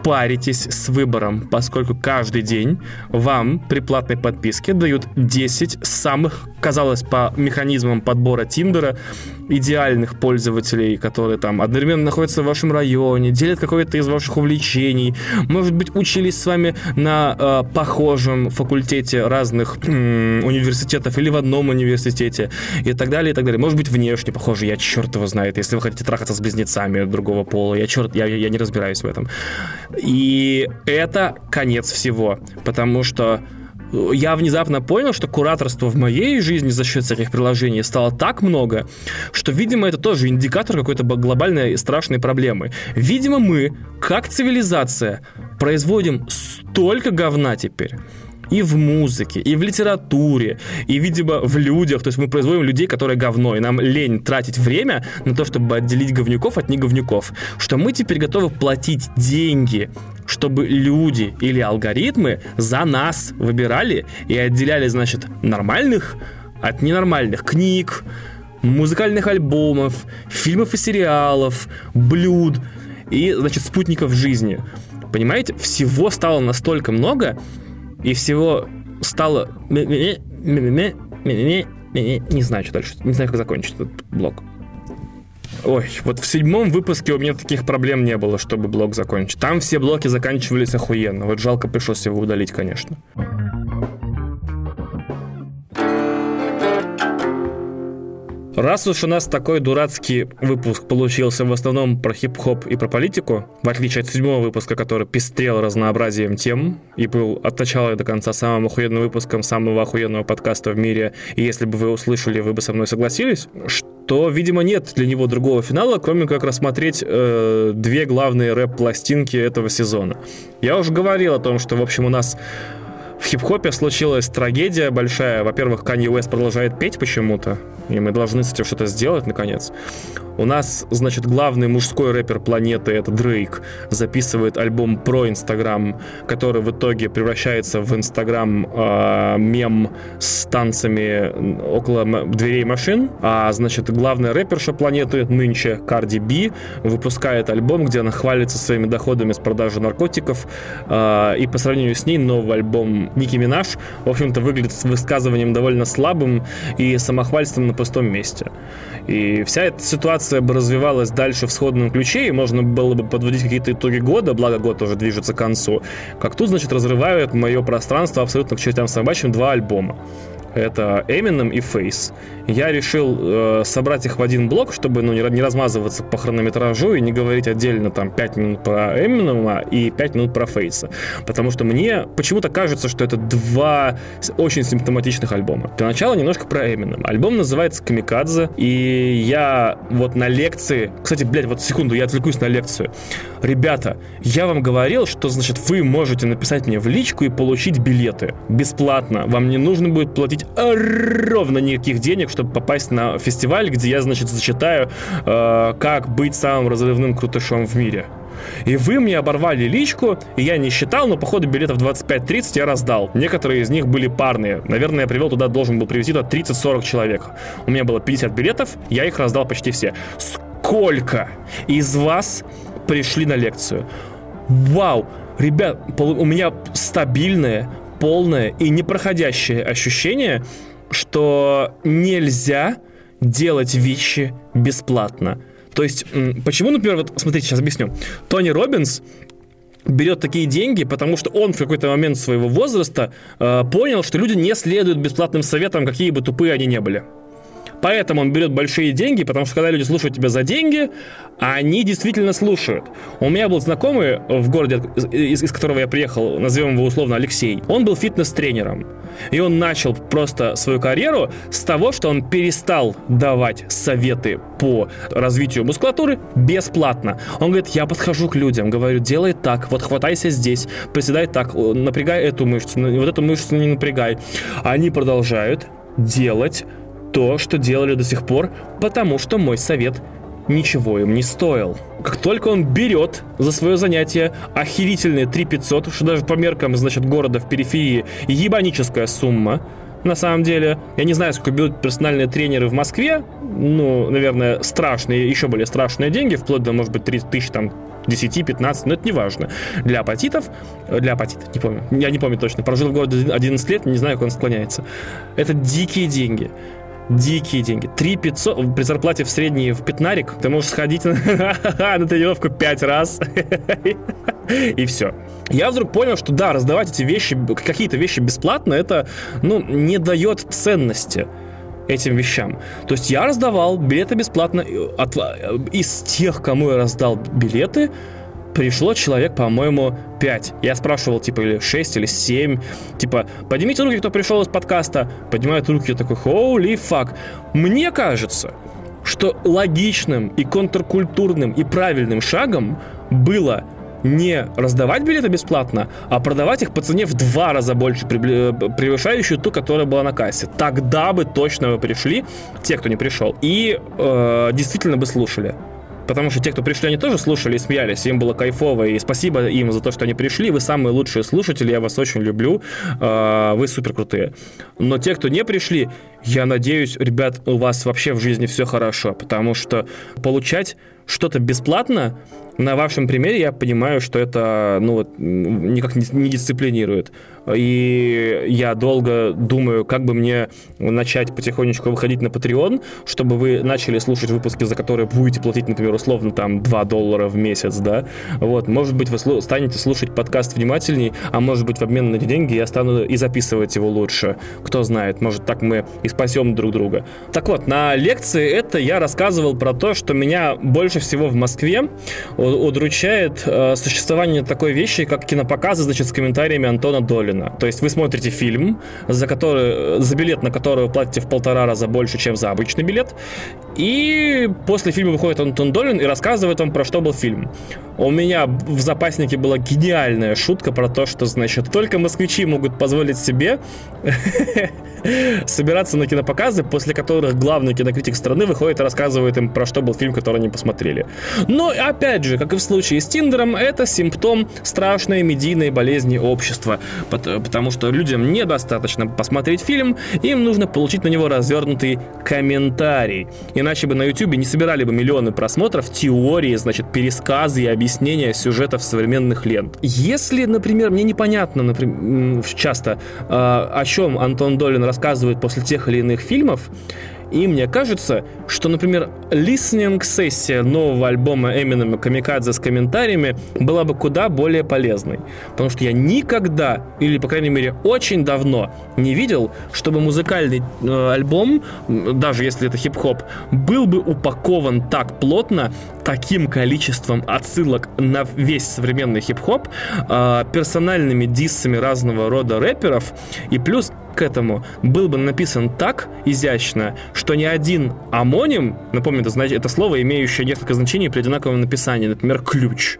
паритесь с выбором, поскольку каждый день вам при платной подписке дают 10 самых, казалось, по механизмам подбора Тиндера идеальных пользователей, которые там одновременно находятся в вашем районе, делят какое-то из ваших увлечений, может быть, учились с вами на э, похожем факультете разных э, университетов или в одном университете и так далее, и так далее. Может быть, внешне похожи, я черт его знает, если вы хотите трахаться с близнецами другого пола, я черт, я, я не разбираюсь в этом. И это конец всего, потому что я внезапно понял, что кураторство в моей жизни за счет всяких приложений стало так много, что, видимо, это тоже индикатор какой-то глобальной и страшной проблемы. Видимо, мы, как цивилизация, производим столько говна теперь, и в музыке, и в литературе, и, видимо, в людях. То есть мы производим людей, которые говно, и нам лень тратить время на то, чтобы отделить говнюков от неговнюков. Что мы теперь готовы платить деньги чтобы люди или алгоритмы за нас выбирали и отделяли, значит, нормальных от ненормальных книг, музыкальных альбомов, фильмов и сериалов, блюд и, значит, спутников жизни. Понимаете, всего стало настолько много, и всего стало... Не знаю, что дальше. Не знаю, как закончить этот блок. Ой, вот в седьмом выпуске у меня таких проблем не было, чтобы блок закончить. Там все блоки заканчивались охуенно. Вот жалко пришлось его удалить, конечно. Раз уж у нас такой дурацкий выпуск получился в основном про хип-хоп и про политику, в отличие от седьмого выпуска, который пестрел разнообразием тем и был от начала до конца самым охуенным выпуском самого охуенного подкаста в мире, и если бы вы услышали, вы бы со мной согласились, то, видимо, нет для него другого финала, кроме как рассмотреть э, две главные рэп-пластинки этого сезона. Я уже говорил о том, что, в общем, у нас в хип-хопе случилась трагедия большая. Во-первых, Канье Уэст продолжает петь почему-то. И мы должны с этим что-то сделать, наконец. У нас, значит, главный мужской рэпер планеты, это Дрейк, записывает альбом про Инстаграм, который в итоге превращается в Инстаграм э, мем с танцами около дверей машин. А, значит, главная рэперша планеты нынче, Карди Би, выпускает альбом, где она хвалится своими доходами с продажи наркотиков. Э, и по сравнению с ней новый альбом Ники Минаж, в общем-то, выглядит с высказыванием довольно слабым и самохвальством на пустом месте. И вся эта ситуация бы развивалась дальше в сходном ключе, и можно было бы подводить какие-то итоги года, благо год уже движется к концу. Как тут, значит, разрывают мое пространство абсолютно к чертям собачьим два альбома. Это Eminem и Face я решил э, собрать их в один блок, чтобы ну, не, не размазываться по хронометражу и не говорить отдельно там 5 минут про Эминема и 5 минут про Фейса. Потому что мне почему-то кажется, что это два очень симптоматичных альбома. Для начала немножко про Эминем. Альбом называется «Камикадзе», и я вот на лекции... Кстати, блядь, вот секунду, я отвлекусь на лекцию. Ребята, я вам говорил, что, значит, вы можете написать мне в личку и получить билеты бесплатно. Вам не нужно будет платить ровно никаких денег, чтобы попасть на фестиваль, где я, значит, зачитаю, э, как быть самым разрывным крутышом в мире. И вы мне оборвали личку, и я не считал, но походу билетов 25-30 я раздал. Некоторые из них были парные. Наверное, я привел туда, должен был привезти туда 30-40 человек. У меня было 50 билетов, я их раздал почти все. Сколько из вас пришли на лекцию? Вау! Ребят, у меня стабильное, полное и непроходящее ощущение, что нельзя делать вещи бесплатно. То есть, почему, например, вот смотрите, сейчас объясню. Тони Робинс берет такие деньги, потому что он в какой-то момент своего возраста э, понял, что люди не следуют бесплатным советам, какие бы тупые они не были. Поэтому он берет большие деньги, потому что когда люди слушают тебя за деньги, они действительно слушают. У меня был знакомый в городе, из, из которого я приехал, назовем его условно Алексей. Он был фитнес-тренером. И он начал просто свою карьеру с того, что он перестал давать советы по развитию мускулатуры бесплатно. Он говорит, я подхожу к людям, говорю, делай так, вот хватайся здесь, приседай так, напрягай эту мышцу, вот эту мышцу не напрягай. Они продолжают делать то, что делали до сих пор, потому что мой совет ничего им не стоил. Как только он берет за свое занятие охерительные 3500, что даже по меркам, значит, города в периферии ебаническая сумма, на самом деле. Я не знаю, сколько берут персональные тренеры в Москве. Ну, наверное, страшные, еще более страшные деньги, вплоть до, может быть, 30 тысяч там 10-15, но это не важно. Для апатитов, для апатитов, не помню, я не помню точно, прожил в городе 11 лет, не знаю, как он склоняется. Это дикие деньги дикие деньги. 3 500 при зарплате в средней в пятнарик ты можешь сходить на, [laughs] на тренировку 5 раз [laughs] и все. Я вдруг понял, что да, раздавать эти вещи, какие-то вещи бесплатно, это, ну, не дает ценности этим вещам. То есть я раздавал билеты бесплатно. От, из тех, кому я раздал билеты, пришло человек, по-моему, 5. Я спрашивал, типа, или 6, или 7. Типа, поднимите руки, кто пришел из подкаста. Поднимают руки, я такой, holy fuck. Мне кажется, что логичным и контркультурным и правильным шагом было не раздавать билеты бесплатно, а продавать их по цене в два раза больше, превышающую ту, которая была на кассе. Тогда бы точно вы пришли, те, кто не пришел, и э, действительно бы слушали. Потому что те, кто пришли, они тоже слушали и смеялись. Им было кайфово. И спасибо им за то, что они пришли. Вы самые лучшие слушатели. Я вас очень люблю. А, вы супер крутые. Но те, кто не пришли, я надеюсь, ребят, у вас вообще в жизни все хорошо. Потому что получать что-то бесплатно на вашем примере я понимаю, что это ну, никак не дисциплинирует. И я долго думаю, как бы мне начать потихонечку выходить на Patreon, чтобы вы начали слушать выпуски, за которые будете платить, например, условно там 2 доллара в месяц, да. Вот, может быть, вы станете слушать подкаст внимательней, а может быть, в обмен на эти деньги я стану и записывать его лучше. Кто знает, может, так мы и спасем друг друга. Так вот, на лекции это я рассказывал про то, что меня больше всего в Москве удручает э, существование такой вещи, как кинопоказы, значит, с комментариями Антона Долина. То есть вы смотрите фильм, за, который, за билет на который вы платите в полтора раза больше, чем за обычный билет, и после фильма выходит Антон Долин и рассказывает вам, про что был фильм. У меня в запаснике была гениальная шутка про то, что, значит, только москвичи могут позволить себе [laughs] собираться на кинопоказы, после которых главный кинокритик страны выходит и рассказывает им, про что был фильм, который они посмотрели. Но, опять же, как и в случае с Тиндером, это симптом страшной медийной болезни общества, потому что людям недостаточно посмотреть фильм, им нужно получить на него развернутый комментарий. Иначе бы на YouTube не собирали бы миллионы просмотров теории, значит, пересказы и объяснения сюжетов современных лент. Если, например, мне непонятно, например, часто, а, о чем Антон Долин рассказывает после тех или иных фильмов, и мне кажется, что, например, листнинг-сессия нового альбома Эминема «Камикадзе» с комментариями была бы куда более полезной. Потому что я никогда, или, по крайней мере, очень давно не видел, чтобы музыкальный э, альбом, даже если это хип-хоп, был бы упакован так плотно, таким количеством отсылок на весь современный хип-хоп, э, персональными диссами разного рода рэперов, и плюс к этому был бы написан так изящно, что ни один амоним, напомню, это, значит, это слово, имеющее несколько значений при одинаковом написании, например, ключ,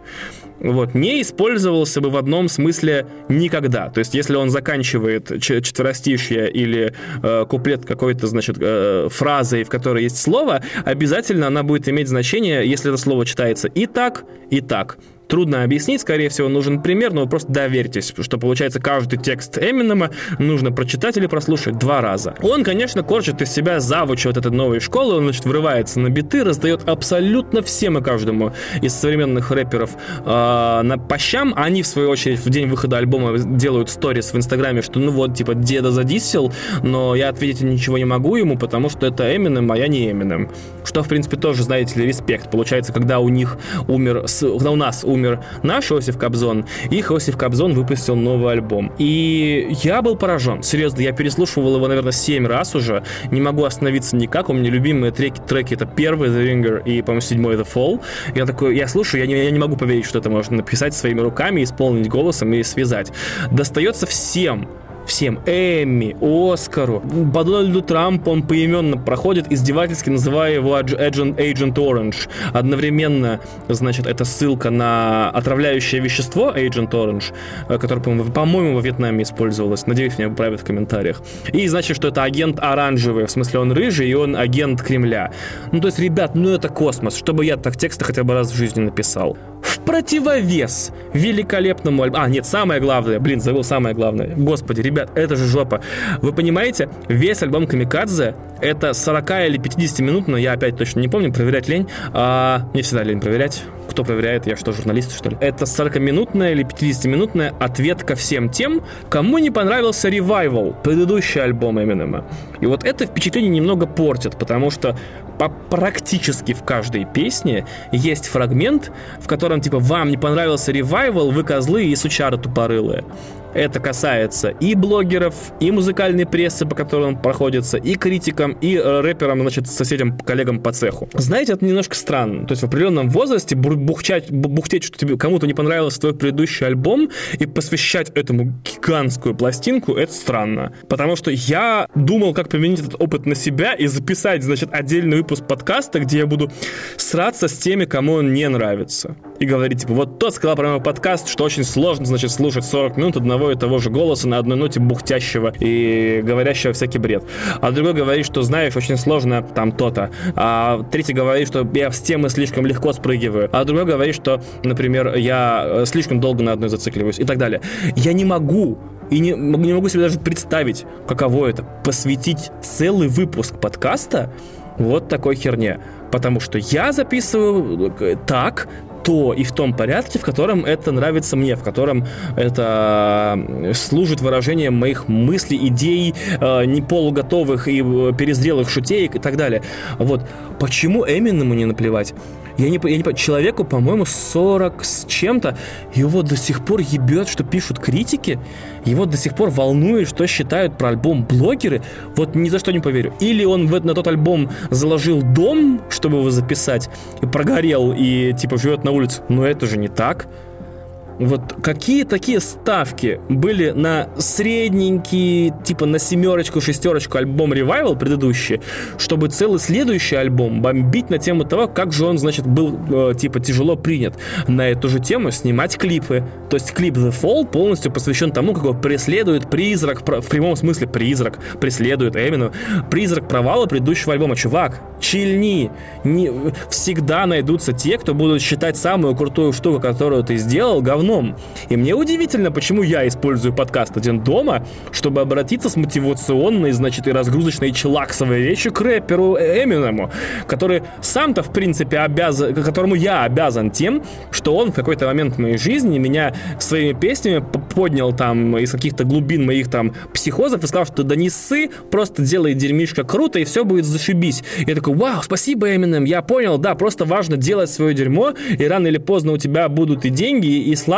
вот, не использовался бы в одном смысле никогда. То есть, если он заканчивает четверостишье или э, куплет какой-то, значит, э, фразой, в которой есть слово, обязательно она будет иметь значение, если это слово читается и так, и так. Трудно объяснить, скорее всего, нужен пример, но вы просто доверьтесь, что получается каждый текст Эминема нужно прочитать или прослушать два раза. Он, конечно, корчит из себя завуча вот этой новой школы, он, значит, вырывается на биты, раздает абсолютно всем и каждому из современных рэперов э, на по щам, а они, в свою очередь, в день выхода альбома делают сторис в Инстаграме, что, ну вот, типа, деда задисел, но я ответить ничего не могу ему, потому что это Эминем, а я не Эминем. Что, в принципе, тоже, знаете ли, респект. Получается, когда у них умер, когда у нас умер наш Иосиф Кобзон, их Иосиф Кобзон выпустил новый альбом. И я был поражен. Серьезно, я переслушивал его, наверное, 7 раз уже. Не могу остановиться никак. У меня любимые треки, треки это первый The Ringer и, по-моему, седьмой The Fall. Я такой, я слушаю, я не, я не могу поверить, что это можно написать своими руками, исполнить голосом и связать. Достается всем всем Эмми, Оскару. По Дональду Трампу он поименно проходит, издевательски называя его Agent, Agent Orange. Одновременно, значит, это ссылка на отравляющее вещество Agent Orange, э, которое, по-моему, во Вьетнаме использовалось. Надеюсь, меня поправят в комментариях. И значит, что это агент оранжевый, в смысле он рыжий, и он агент Кремля. Ну, то есть, ребят, ну это космос, чтобы я так тексты хотя бы раз в жизни написал. В противовес великолепному альбому... А, нет, самое главное, блин, забыл самое главное. Господи, ребят, это же жопа. Вы понимаете, весь альбом Камикадзе это 40 или 50 минут, но я опять точно не помню, проверять лень. А, мне всегда лень проверять. Кто проверяет? Я что, журналист, что ли? Это 40-минутная или 50-минутная ответка всем тем, кому не понравился Revival, предыдущий альбом Эминема. И вот это впечатление немного портит, потому что по практически в каждой песне есть фрагмент, в котором типа вам не понравился Revival, вы козлы и сучары тупорылые. Это касается и блогеров, и музыкальной прессы, по которой он проходится, и критикам, и э, рэперам, значит, соседям, коллегам по цеху. Знаете, это немножко странно. То есть в определенном возрасте бухчать, бухтеть, что тебе кому-то не понравился твой предыдущий альбом, и посвящать этому гигантскую пластинку, это странно. Потому что я думал, как применить этот опыт на себя и записать, значит, отдельный выпуск подкаста, где я буду сраться с теми, кому он не нравится. И говорить, типа, вот тот сказал про мой подкаст, что очень сложно, значит, слушать 40 минут одного и того же голоса на одной ноте бухтящего и говорящего всякий бред. А другой говорит, что, знаешь, очень сложно там то-то. А третий говорит, что я с темы слишком легко спрыгиваю. А другой говорит, что, например, я э, слишком долго на одной зацикливаюсь и так далее. Я не могу и не, не могу себе даже представить, каково это, посвятить целый выпуск подкаста вот такой херне. Потому что я записываю э, так, то и в том порядке, в котором это нравится мне, в котором это служит выражением моих мыслей, идей, э, не полуготовых и э, перезрелых шутеек и так далее. Вот почему Эминему не наплевать? Я не, я не человеку, по-моему, 40 с чем-то, его до сих пор ебет, что пишут критики, его до сих пор волнует, что считают про альбом блогеры, вот ни за что не поверю. Или он в, на тот альбом заложил дом, чтобы его записать, и прогорел, и типа живет на улице, но это же не так. Вот какие такие ставки были на средненький, типа на семерочку, шестерочку альбом Revival предыдущий, чтобы целый следующий альбом бомбить на тему того, как же он, значит, был, э, типа, тяжело принят на эту же тему, снимать клипы. То есть клип The Fall полностью посвящен тому, как его преследует призрак, в прямом смысле призрак, преследует именно призрак провала предыдущего альбома. Чувак, чильни, не, всегда найдутся те, кто будут считать самую крутую штуку, которую ты сделал, говном. И мне удивительно, почему я использую подкаст «Один дома», чтобы обратиться с мотивационной, значит, и разгрузочной челаксовой речи к рэперу Эминему, который сам-то, в принципе, обязан, которому я обязан тем, что он в какой-то момент в моей жизни меня своими песнями поднял там из каких-то глубин моих там психозов и сказал, что да не ссы, просто делай дерьмишко круто, и все будет зашибись. Я такой, вау, спасибо, Эминем, я понял, да, просто важно делать свое дерьмо, и рано или поздно у тебя будут и деньги, и слава,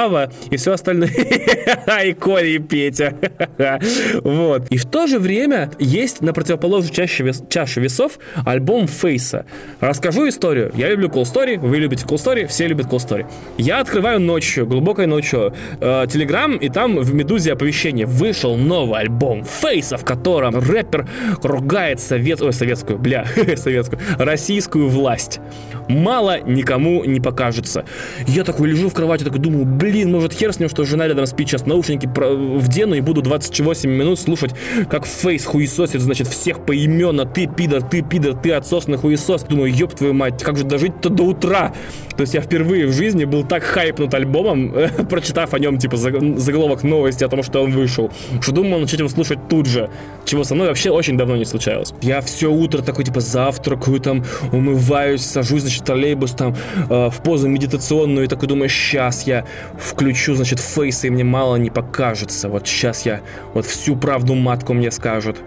и все остальное. [laughs] И Коля, и Петя. [laughs] Вот. И в то же время есть на противоположную чаще, вес, чашу весов альбом Фейса. Расскажу историю. Я люблю Cool Story, вы любите Cool Story, все любят Cool Story. Я открываю ночью, глубокой ночью, Телеграм, э, и там в Медузе оповещение. Вышел новый альбом Фейса, в котором рэпер ругает совет... Ой, советскую, бля, [laughs] советскую, российскую власть. Мало никому не покажется. Я такой лежу в кровати, такой думаю, блин, может хер с ним, что жена рядом спит, сейчас наушники вдену и буду 28 минут слушать, как Фейс хуесосит, значит, всех поименно, ты пидор, ты пидор, ты отсосный хуесос. Думаю, ёб твою мать, как же дожить-то до утра? То есть я впервые в жизни был так хайпнут альбомом, [laughs] прочитав о нем, типа, заголовок новости о том, что он вышел, что думал начать его слушать тут же, чего со мной вообще очень давно не случалось. Я все утро такой, типа, завтракаю, там, умываюсь, сажусь, значит, в троллейбус, там, э, в позу медитационную, и такой думаю, сейчас я включу, значит, фейс, и мне мало не покажется. Вот сейчас я вот всю правду матку мне скажут.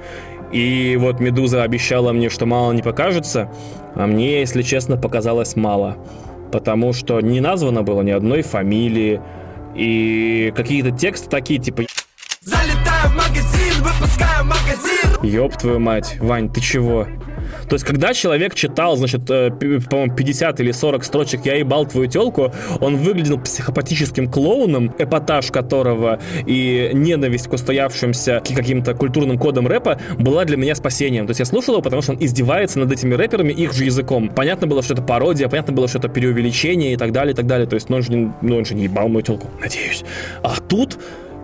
И вот Медуза обещала мне, что мало не покажется, а мне, если честно, показалось мало потому что не названо было ни одной фамилии, и какие-то тексты такие, типа... Залетаю в магазин, выпускаю магазин! Ёб твою мать, Вань, ты чего? То есть, когда человек читал, значит, э, по-моему, 50 или 40 строчек «Я ебал твою телку», он выглядел психопатическим клоуном, эпатаж которого и ненависть к устоявшимся каким-то культурным кодам рэпа была для меня спасением. То есть я слушал его, потому что он издевается над этими рэперами их же языком. Понятно было, что это пародия, понятно было, что это преувеличение и так далее, и так далее. То есть, ну он же не, ну, он же не ебал мою телку, надеюсь. А тут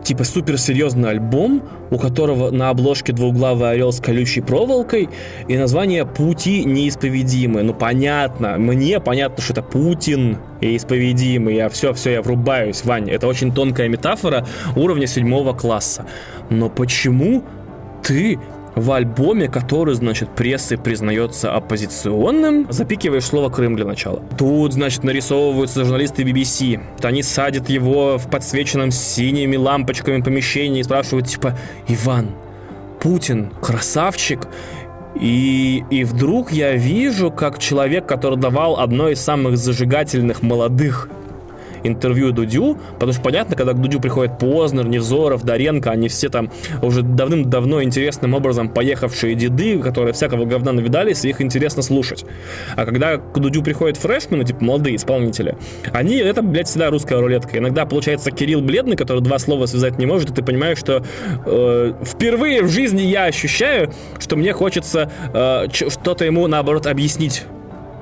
типа суперсерьезный альбом, у которого на обложке двуглавый орел с колючей проволокой и название «Пути неисповедимы». Ну, понятно, мне понятно, что это Путин и исповедимый. Я все, все, я врубаюсь, Вань. Это очень тонкая метафора уровня седьмого класса. Но почему ты в альбоме, который, значит, прессой признается оппозиционным, запикиваешь слово «Крым» для начала. Тут, значит, нарисовываются журналисты BBC. Они садят его в подсвеченном синими лампочками помещении и спрашивают, типа, «Иван, Путин красавчик?» И, и вдруг я вижу, как человек, который давал одно из самых зажигательных молодых интервью Дудю, потому что понятно, когда к Дудю приходит Познер, Невзоров, Доренко, они все там уже давным-давно интересным образом поехавшие деды, которые всякого говна навидались, и их интересно слушать. А когда к Дудю приходят фрешмены, типа молодые исполнители, они, это, блядь, всегда русская рулетка. Иногда получается Кирилл Бледный, который два слова связать не может, и ты понимаешь, что э, впервые в жизни я ощущаю, что мне хочется э, что-то ему, наоборот, объяснить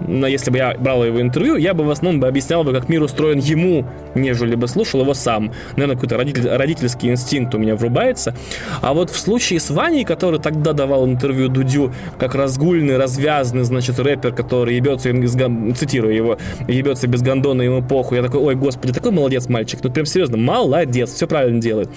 но если бы я брал его интервью, я бы в основном бы объяснял бы, как мир устроен ему, нежели бы слушал его сам. Наверное, какой-то родитель, родительский инстинкт у меня врубается. А вот в случае с Ваней, который тогда давал интервью Дудю, как разгульный, развязный, значит, рэпер, который ебется, цитирую его, ебется без гондона, ему похуй. Я такой, ой, господи, такой молодец мальчик. Ну, прям серьезно, молодец, все правильно делает.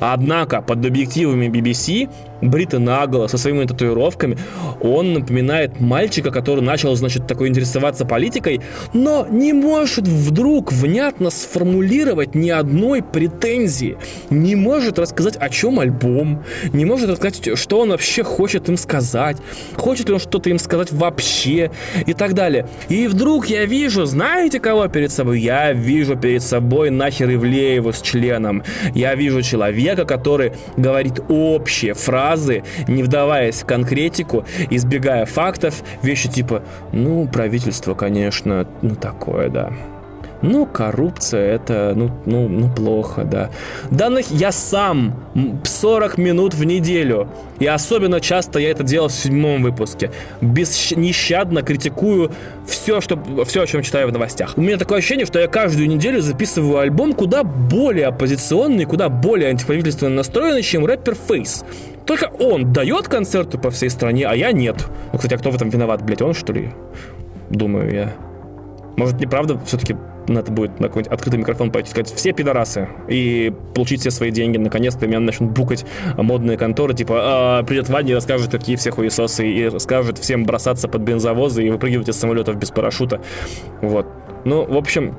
Однако, под объективами BBC, бритый наголо, со своими татуировками, он напоминает мальчика, который начал, значит, такой интересоваться политикой, но не может вдруг внятно сформулировать ни одной претензии, не может рассказать, о чем альбом, не может рассказать, что он вообще хочет им сказать, хочет ли он что-то им сказать вообще и так далее. И вдруг я вижу, знаете кого перед собой? Я вижу перед собой нахер Ивлеева с членом. Я вижу человека, который говорит общие фразы, не вдаваясь в конкретику, избегая фактов, вещи типа, ну, правительство, конечно, ну такое, да. Ну, коррупция это, ну, ну, ну плохо, да. Данных я сам 40 минут в неделю, и особенно часто я это делал в седьмом выпуске, без, нещадно критикую все, что, все, о чем читаю в новостях. У меня такое ощущение, что я каждую неделю записываю альбом куда более оппозиционный, куда более антиправительственно настроенный, чем рэпер Фейс. Только он дает концерты по всей стране, а я нет. Ну, кстати, а кто в этом виноват, блядь, он, что ли? Думаю я. Может, неправда все-таки надо будет на какой-нибудь открытый микрофон пойти сказать «все пидорасы» и получить все свои деньги. Наконец-то меня начнут букать модные конторы, типа а, придет Ваня и расскажет, какие все хуесосы, и расскажет всем бросаться под бензовозы и выпрыгивать из самолетов без парашюта. Вот. Ну, в общем,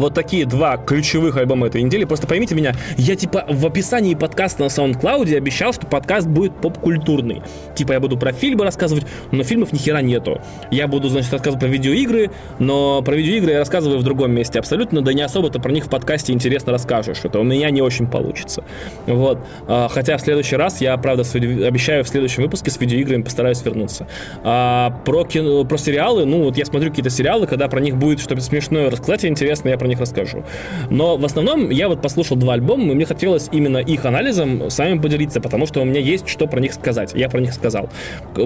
вот такие два ключевых альбома этой недели. Просто поймите меня, я типа в описании подкаста на SoundCloud обещал, что подкаст будет поп-культурный. Типа я буду про фильмы рассказывать, но фильмов ни хера нету. Я буду, значит, рассказывать про видеоигры, но про видеоигры я рассказываю в другом месте абсолютно, да не особо-то про них в подкасте интересно расскажешь. Это у меня не очень получится. Вот. А, хотя в следующий раз я, правда, обещаю в следующем выпуске с видеоиграми постараюсь вернуться. А про, кино, про сериалы, ну вот я смотрю какие-то сериалы, когда про них будет что-то смешное рассказать интересно, я про них расскажу. Но в основном я вот послушал два альбома, и мне хотелось именно их анализом с вами поделиться, потому что у меня есть что про них сказать. Я про них сказал.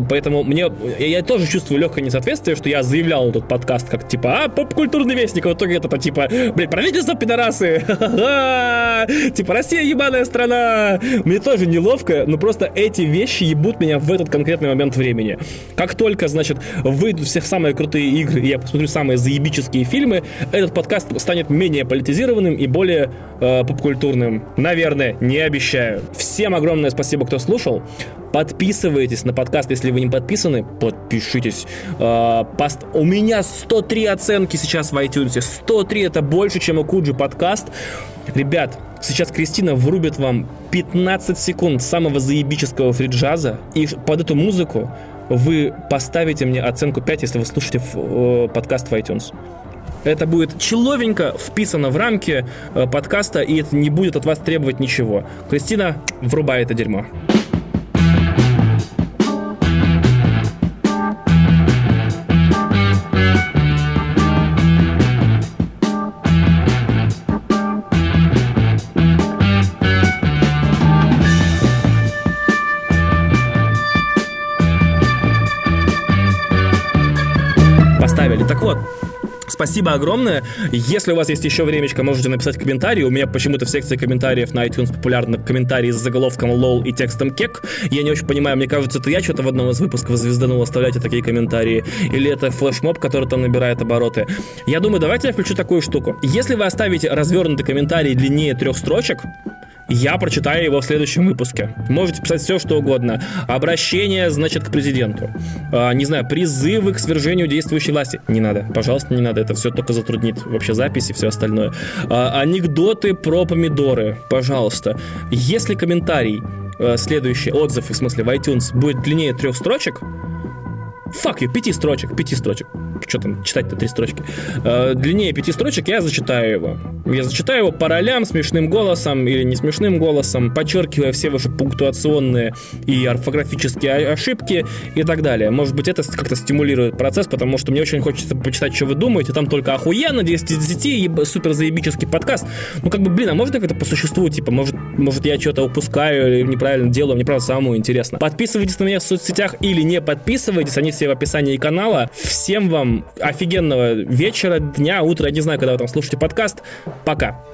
Поэтому мне я тоже чувствую легкое несоответствие, что я заявлял этот подкаст как типа, а, поп-культурный вестник, а в итоге это типа, блядь, правительство пидорасы, [laughs] типа, Россия ебаная страна. Мне тоже неловко, но просто эти вещи ебут меня в этот конкретный момент времени. Как только, значит, выйдут все самые крутые игры, и я посмотрю самые заебические фильмы, этот подкаст станет менее политизированным и более э, попкультурным. Наверное, не обещаю. Всем огромное спасибо, кто слушал. Подписывайтесь на подкаст, если вы не подписаны, подпишитесь. Э, пост... У меня 103 оценки сейчас в iTunes. 103 это больше, чем у Куджи подкаст. Ребят, сейчас Кристина врубит вам 15 секунд самого заебического фриджаза, и под эту музыку вы поставите мне оценку 5, если вы слушаете э, подкаст в iTunes. Это будет человенько вписано в рамки э, подкаста, и это не будет от вас требовать ничего. Кристина, врубай это дерьмо. Поставили. Так вот, Спасибо огромное. Если у вас есть еще времечко, можете написать комментарий. У меня почему-то в секции комментариев на iTunes популярны комментарии с заголовком лол и текстом кек. Я не очень понимаю, мне кажется, это я что-то в одном из выпусков звезданул, оставляйте такие комментарии. Или это флешмоб, который там набирает обороты. Я думаю, давайте я включу такую штуку. Если вы оставите развернутый комментарий длиннее трех строчек, я прочитаю его в следующем выпуске. Можете писать все, что угодно. Обращение, значит, к президенту. А, не знаю, призывы к свержению действующей власти. Не надо, пожалуйста, не надо. Это все только затруднит вообще запись и все остальное. А, анекдоты про помидоры. Пожалуйста. Если комментарий э, следующий отзыв, в смысле в iTunes, будет длиннее трех строчек, Fuck you, пяти строчек, пяти строчек. Что там, читать-то три строчки. Э, длиннее пяти строчек я зачитаю его. Я зачитаю его по ролям, смешным голосом или не смешным голосом, подчеркивая все ваши пунктуационные и орфографические ошибки и так далее. Может быть, это как-то стимулирует процесс, потому что мне очень хочется почитать, что вы думаете. Там только охуенно, 10 из 10, супер заебический подкаст. Ну, как бы, блин, а можно как-то по существу, типа, может, может я что-то упускаю или неправильно делаю, мне правда самому интересно. Подписывайтесь на меня в соцсетях или не подписывайтесь, они все в описании канала. Всем вам офигенного вечера, дня, утра, не знаю, когда вы там слушаете подкаст. Пока.